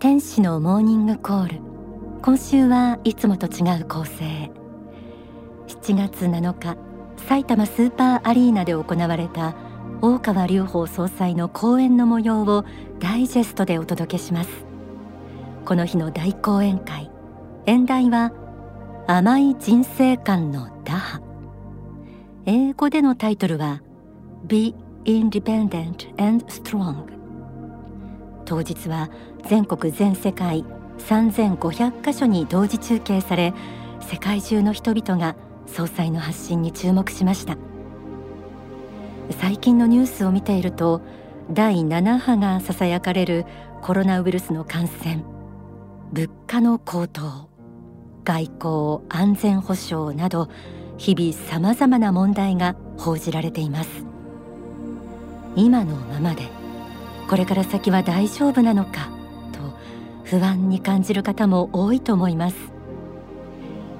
天使のモーニングコール。今週はいつもと違う構成。7月7日埼玉スーパーアリーナで行われた大川隆法総裁の講演の模様をダイジェストでお届けします。この日の大講演会演題は甘い人生観の打破。英語でのタイトルは Be Independent and Strong 当日は全国全世界3500カ所に同時中継され世界中の人々が総裁の発信に注目しました。最近のニュースを見ていると第7波がささやかれるコロナウイルスの感染。物価の高騰。外交安全保障など日々さまざまな問題が報じられています。今のままで。これから先は大丈夫なのかと不安に感じる方も多いと思います。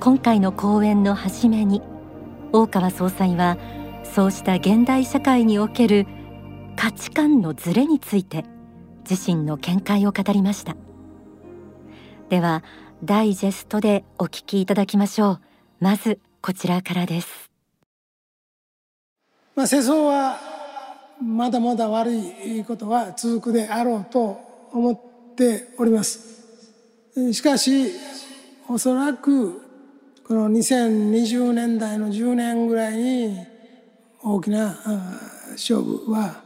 今回の講演の初めに大川総裁はそうした現代社会における価値観のズレについて自身の見解を語りました。ではダイジェストでお聞きいただきましょう。まずこちらからです。まあ世相はまだまだ悪いことは続くであろうと思っております。しかしおそらくこの2020年代の10年ぐらいに大きな勝負は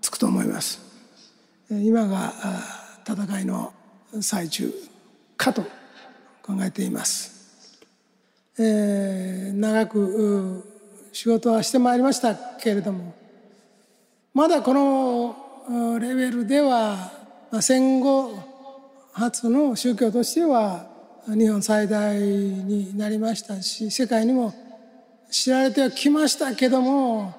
つくと思います。今が戦いの最中かと考えています、えー、長く仕事はしてまいりましたけれどもまだこのレベルでは戦後初の宗教としては日本最大になりましたし世界にも知られてはきましたけども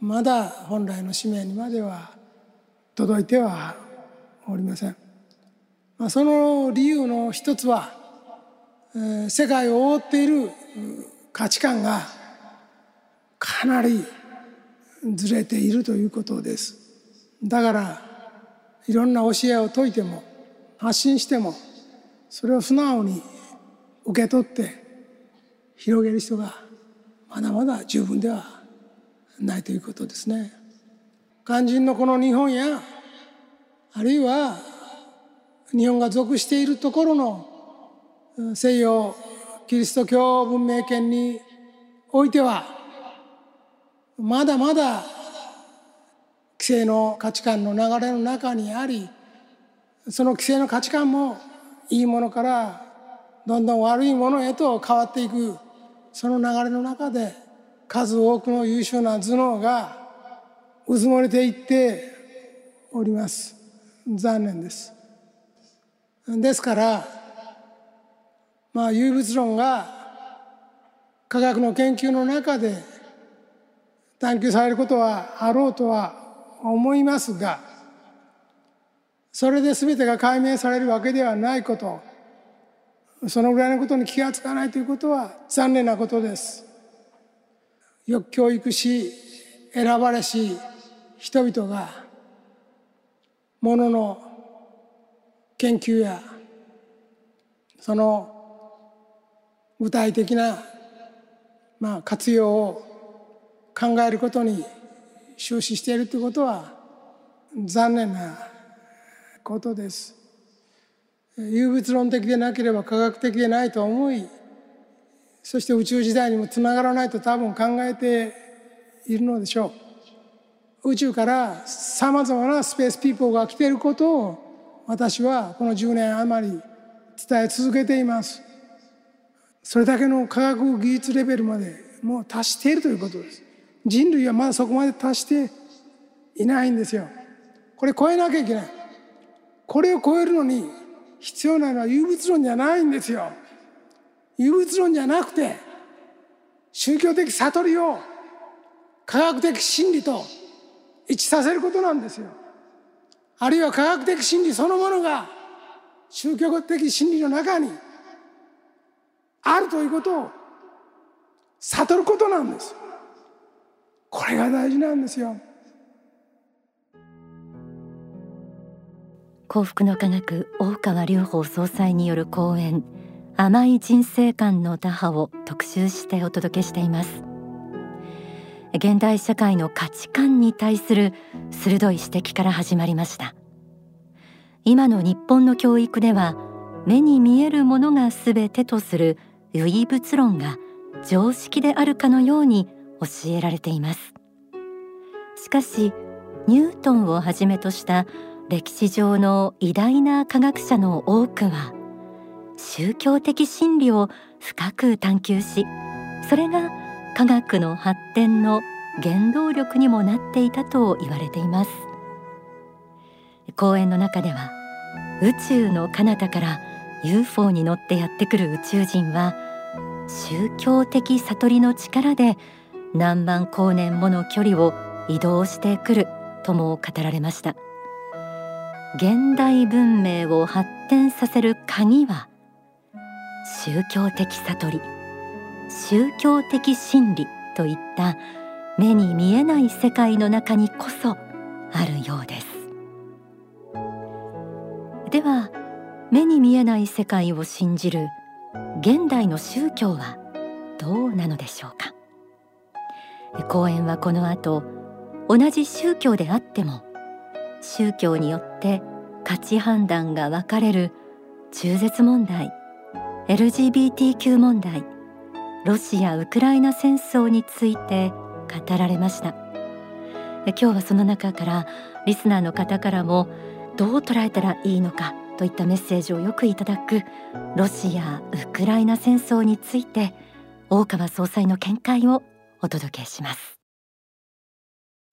まだ本来の使命にまでは届いてはおりません。まあ、その理由の一つは、世界を覆っている価値観がかなりずれているということです。だからいろんな教えを説いても発信してもそれを素直に受け取って広げる人がまだまだ十分ではないということですね。肝心のこの日本やあるいは日本が属しているところの西洋キリスト教文明圏においてはまだまだ規制の価値観の流れの中にありその規制の価値観もいいものからどんどん悪いものへと変わっていくその流れの中で数多くの優秀な頭脳がうずもれていっております。残念です。ですからまあ唯物論が科学の研究の中で探求されることはあろうとは思いますがそれで全てが解明されるわけではないことそのぐらいのことに気が付かないということは残念なことです。よく教育し選ばれし人々がものの研究やその具体的なまあ活用を考えることに終始しているということは残念なことです。有物論的でなければ科学的でないと思いそして宇宙時代にもつながらないと多分考えているのでしょう。宇宙からさまざまなスペースピーポーが来ていることを私はこの10年余り伝え続けています。それだけの科学技術レベルまでもう達しているということです。人類はまだそこまで達していないんですよ。これ超えなきゃいけない。これを超えるのに必要なのは有物論じゃないんですよ。有物論じゃなくて宗教的悟りを科学的真理と一致させることなんですよ。あるいは科学的真理そのものが宗教的真理の中にあるということを悟ることなんです。これが大事なんですよ。幸福の科学大川隆法総裁による講演甘い人生観の打破を特集してお届けしています。現代社会の価値観に対する鋭い指摘から始まりました。今の日本の教育では目に見えるものが全てとする唯物論が常識であるかのように教えられています。しかしニュートンをはじめとした歴史上の偉大な科学者の多くは宗教的真理を深く探求しそれが科学の発展の原動力にもなっていたと言われています。講演の中では宇宙の彼方から UFO に乗ってやってくる宇宙人は宗教的悟りの力で何万光年もの距離を移動してくるとも語られました。現代文明を発展させる鍵は宗教的悟り宗教的真理といった目に見えない世界の中にこそあるようです。では目に見えない世界を信じる現代の宗教はどうなのでしょうか？講演はこの後同じ宗教であっても宗教によって価値判断が分かれる中絶問題 LGBTQ 問題ロシア・ウクライナ戦争について語られました。今日はその中からリスナーの方からもどう捉えたらいいのかといったメッセージをよくいただくロシア・ウクライナ戦争について大川総裁の見解をお届けします。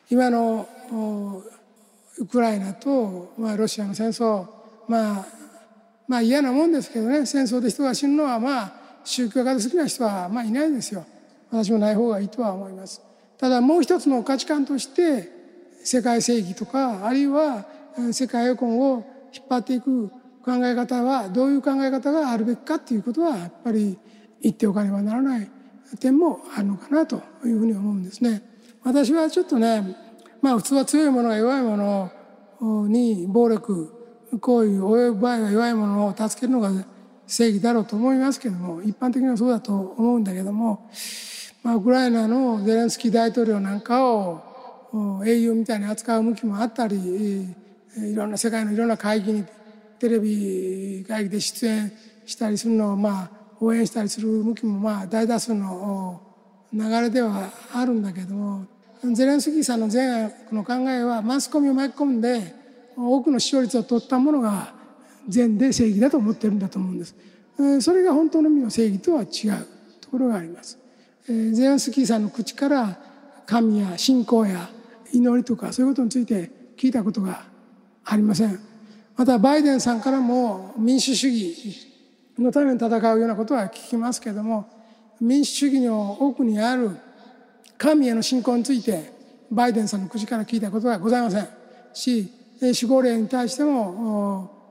今のウクライナと、まあ、ロシアの戦争まあまあ嫌なもんですけどね。戦争で人が死ぬのはまあ宗教家で好きな人はまあいないですよ。私もない方がいいとは思います。ただもう一つの価値観として世界正義とかあるいは世界エコンを引っ張っていく考え方はどういう考え方があるべきかっていうことはやっぱり言っておかねばならない。点もあるのかなというふうに思うんですね。私はちょっとねまあ普通は強いものが弱いものに暴力行為を及ぶ場合は弱い者を助けるのが正義だろうと思いますけども一般的にはそうだと思うんだけども、まあ、ウクライナのゼレンスキー大統領なんかを英雄みたいに扱う向きもあったりいろんな世界のいろんな会議にテレビ会議で出演したりするのをまあ応援したりする向きもまあ大多数の流れではあるんだけどもゼレンスキーさんの善悪の考えはマスコミを巻き込んで多くの視聴率を取ったものが善で正義だと思ってるんだと思うんです。それが本当の意味の正義とは違うところがあります。ゼレンスキーさんの口から神や信仰や祈りとかそういうことについて聞いたことがありません。またバイデンさんからも民主主義のために戦うようなことは聞きますけども民主主義の奥にある神への信仰についてバイデンさんの口から聞いたことはございません。し守護霊に対しても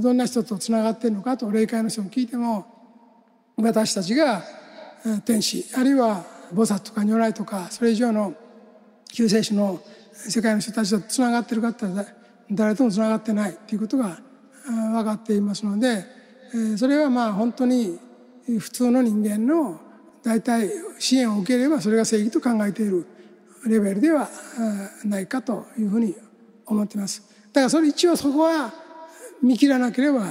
どんな人とつながっているのかと霊界の人に聞いても私たちが天使あるいは菩薩とか如来とかそれ以上の救世主の世界の人たちとつながっているかって誰ともつながってないということが分かっていますのでそれはまあ本当に普通の人間の大体支援を受ければそれが正義と考えているレベルではないかというふうに思ってます。だからそれ一応そこは見切らなければ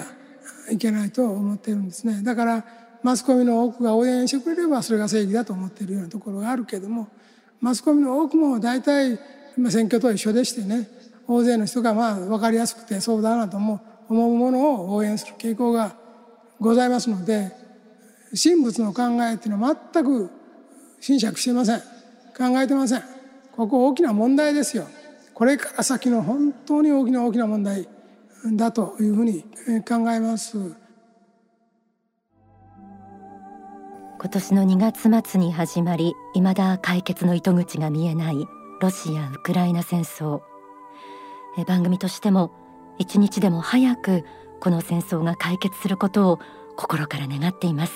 いけないと思ってるんですねだからマスコミの多くが応援してくれればそれが正義だと思っているようなところがあるけどもマスコミの多くも大体選挙と一緒でしてね大勢の人がまあ分かりやすくてそうだなと思うものを応援する傾向がございますので神仏の考えっていうのは全く侵釈してません。考えてません。ここ大きな問題ですよ。これから先の本当に大きな大きな問題だというふうに考えます。今年の2月末に始まり未だ解決の糸口が見えないロシア・ウクライナ戦争。番組としても一日でも早くこの戦争が解決することを心から願っています。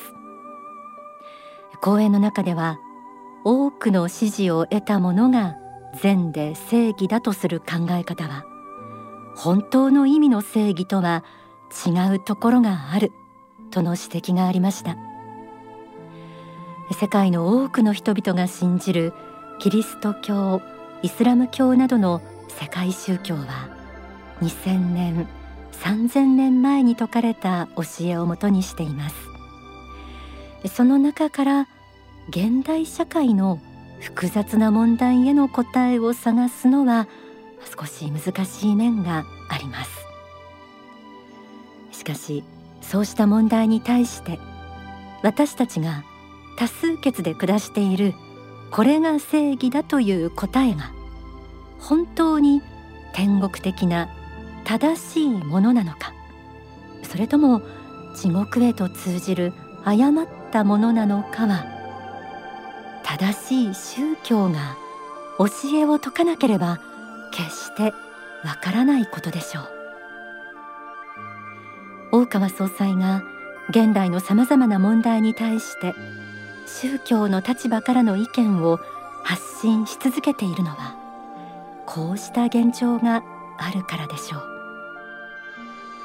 講演の中では多くの支持を得た者が善で正義だとする考え方は本当の意味の正義とは違うところがあるとの指摘がありました。世界の多くの人々が信じるキリスト教イスラム教などの世界宗教は2000年3000年前に説かれた教えをもとにしています。その中から現代社会の複雑な問題への答えを探すのは少し難しい面があります。しかしそうした問題に対して私たちが多数決で下しているこれが正義だという答えが本当に天国的な正しいものなのか。それとも地獄へと通じる誤ったものなのかは正しい宗教が教えを説かなければ決してわからないことでしょう。大川総裁が現代のさまざまな問題に対して宗教の立場からの意見を発信し続けているのはこうした現状があるからでしょう。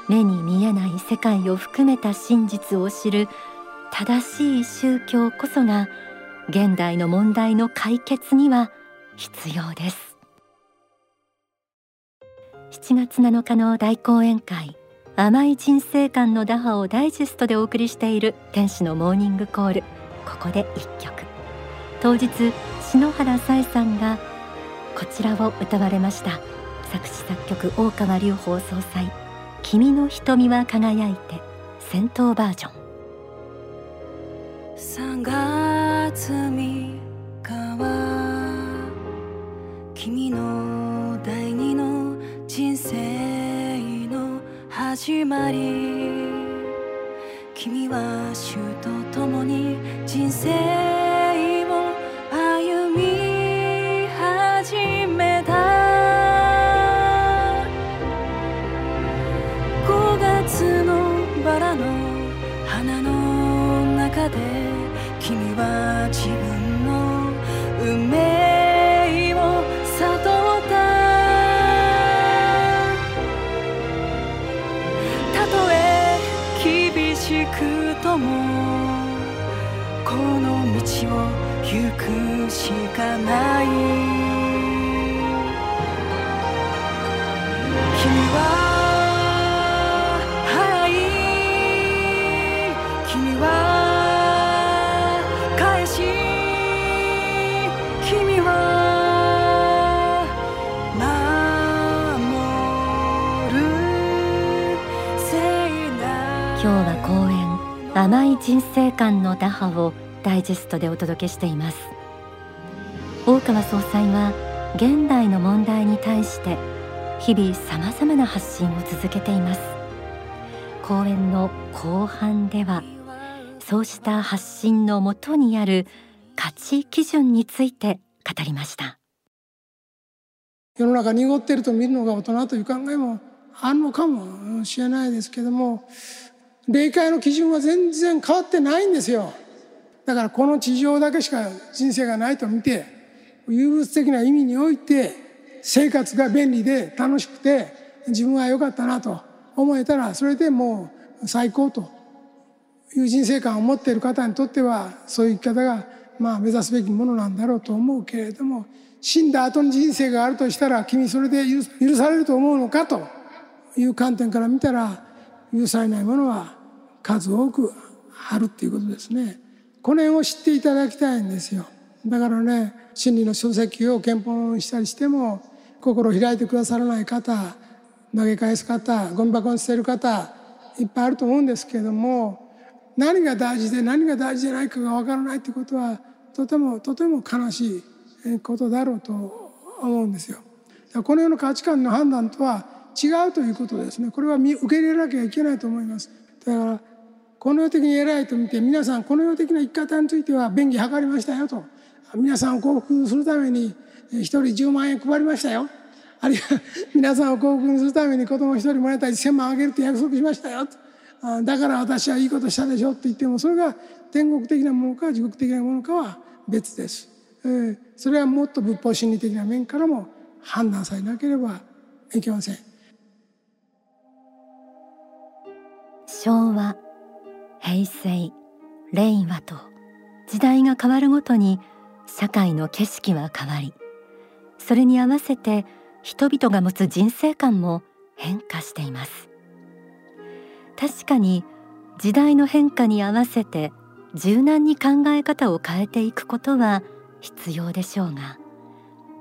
目に見えない世界を含めた真実を知る正しい宗教こそが現代の問題の解決には必要です。7月7日の大講演会甘い人生観の打破をダイジェストでお送りしている天使のモーニングコール。ここで一曲。当日篠原さえさんがこちらを歌われました。作詞作曲大川隆法総裁。君の瞳は輝いて戦闘バージョン。3月3日は君の第二の人生の始まり。君は主と共に人生の花の中で君は自分の運命を悟った。たとえ厳しくともこの道を行くしかない。い人生観の打破をダイジェストでお届けしています。大川総裁は現代の問題に対して日々さまざまな発信を続けています。講演の後半ではそうした発信のもとにある価値基準について語りました。世の中濁ってると見るのが大人という考えもあるのかもしれないですけども霊界の基準は全然変わってないんですよ。だからこの地上だけしか人生がないと見て有物的な意味において生活が便利で楽しくて自分は良かったなと思えたらそれでもう最高という人生観を持っている方にとってはそういう生き方がまあ目指すべきものなんだろうと思うけれども死んだ後に人生があるとしたら君それで許されると思うのかという観点から見たら許されないものは数多くあるっていうことですね。この辺を知っていただきたいんですよ。だからね真理の書籍を憲法にしたりしても心を開いてくださらない方投げ返す方ゴミ箱に捨てる方いっぱいあると思うんですけれども何が大事で何が大事じゃないかがわからないってことはとてもとても悲しいことだろうと思うんですよ。この世の価値観の判断とは違うということですねこれは受け入れなきゃいけないと思います。だからこの世的に偉いと見て皆さんこの世的な生き方については便宜図りましたよと皆さんを幸福するために一人10万円配りましたよあるいは 皆さんを幸福にするために子供一人もらえたり1,000万あげるって約束しましたよとだから私はいいことしたでしょって言ってもそれが天国的なものか地獄的なものかは別です。それはもっと仏法真理的な面からも判断されなければいけません。昭和平成令和と時代が変わるごとに社会の景色は変わりそれに合わせて人々が持つ人生観も変化しています。確かに時代の変化に合わせて柔軟に考え方を変えていくことは必要でしょうが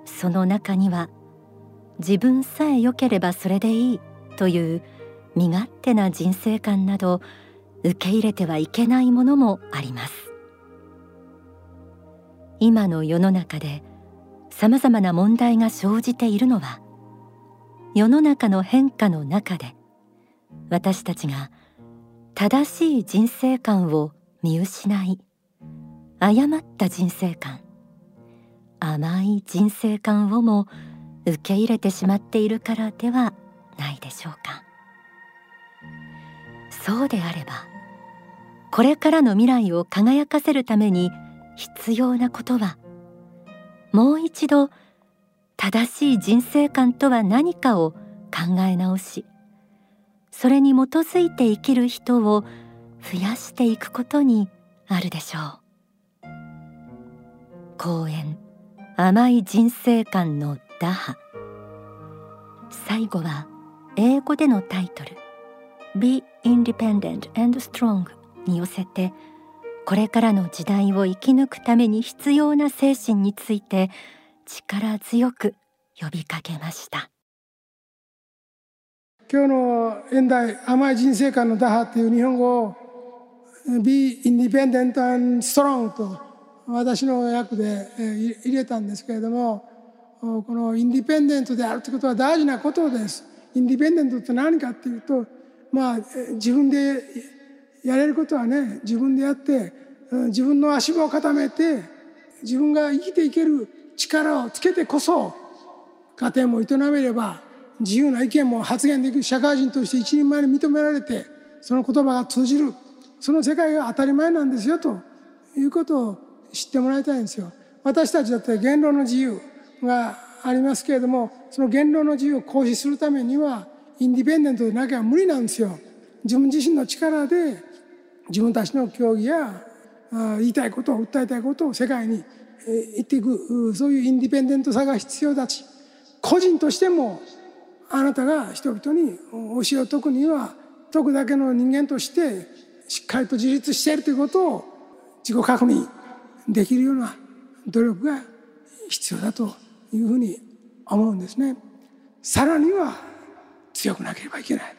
その中には自分さえ良ければそれでいいという身勝手な人生観など受け入れてはいけないものもあります。今の世の中でさまざまな問題が生じているのは世の中の変化の中で私たちが正しい人生観を見失い誤った人生観甘い人生観をも受け入れてしまっているからではないでしょうか。そうであればこれからの未来を輝かせるために必要なことはもう一度正しい人生観とは何かを考え直しそれに基づいて生きる人を増やしていくことにあるでしょう。講演甘い人生観の打破。最後は英語でのタイトル Be Independent and Strong に寄せてこれからの時代を生き抜くために必要な精神について力強く呼びかけました今日の現代甘い人生観の打破っていう日本語を Be independent and strong と私の訳で入れたんですけれどもこのインディペンデントであるということは大事なことです。インディペンデントって何かっていうとまあ自分でやれることはね自分でやって自分の足場を固めて自分が生きていける力をつけてこそ家庭も営めれば自由な意見も発言できる社会人として一人前に認められてその言葉が通じるその世界が当たり前なんですよということを知ってもらいたいんですよ。私たちだって言論の自由がありますけれどもその言論の自由を行使するためにはインディペンデントでなきゃ無理なんですよ。自分自身の力で自分たちの教義や言いたいことを訴えたいことを世界に言っていくそういうインディペンデントさが必要だし個人としてもあなたが人々に教えを説くには説くだけの人間としてしっかりと自立しているということを自己確認できるような努力が必要だというふうに思うんですね。さらには強くなければいけない。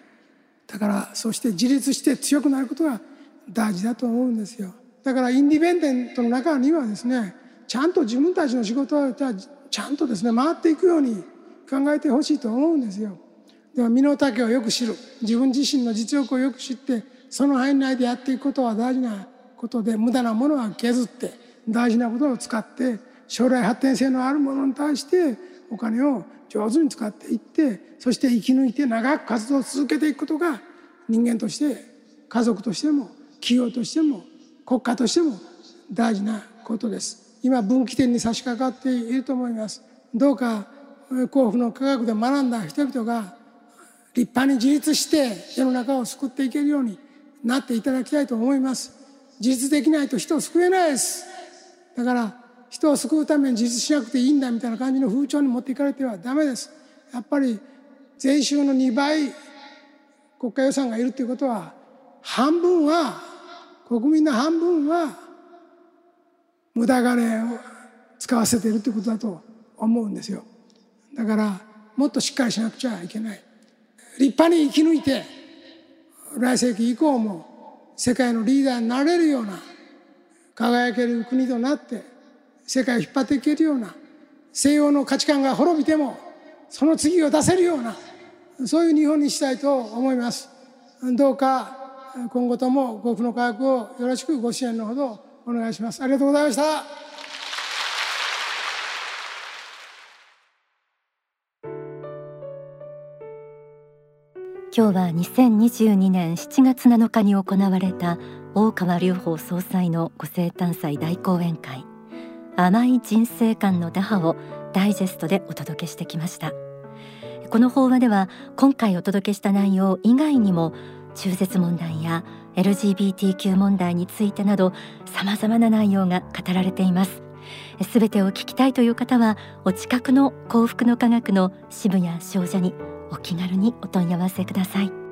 だからそして自立して強くなることが大事だと思うんですよ。だからインディペンデントの中にはですねちゃんと自分たちの仕事はちゃんとですね回っていくように考えてほしいと思うんですよ。では身の丈をよく知る自分自身の実力をよく知ってその範囲内でやっていくことは大事なことで無駄なものは削って大事なことを使って将来発展性のあるものに対してお金を上手に使っていってそして生き抜いて長く活動を続けていくことが人間として家族としても企業としても国家としても大事なことです。今分岐点に差し掛かっていると思います。どうか幸福の科学で学んだ人々が立派に自立して世の中を救っていけるようになっていただきたいと思います。自立できないと人を救えないです。だから人を救うために自立しなくていいんだみたいな感じの風潮に持っていかれてはダメです。やっぱり税収の2倍国家予算がいるということは半分は国民の半分は無駄金を使わせているということだと思うんですよ。だからもっとしっかりしなくちゃいけない。立派に生き抜いて来世紀以降も世界のリーダーになれるような輝ける国となって世界を引っ張っていけるような西洋の価値観が滅びてもその次を出せるようなそういう日本にしたいと思います。どうか今後ともご福の科学をよろしくご支援のほどお願いします。ありがとうございました。今日は2022年7月7日に行われた大川隆法総裁のご生誕祭大講演会。甘い人生観の打破をダイジェストでお届けしてきました。この法話では今回お届けした内容以外にも中絶問題や LGBTQ 問題についてなど様々な内容が語られています。すべてを聞きたいという方はお近くの幸福の科学の支部や少女にお気軽にお問い合わせください。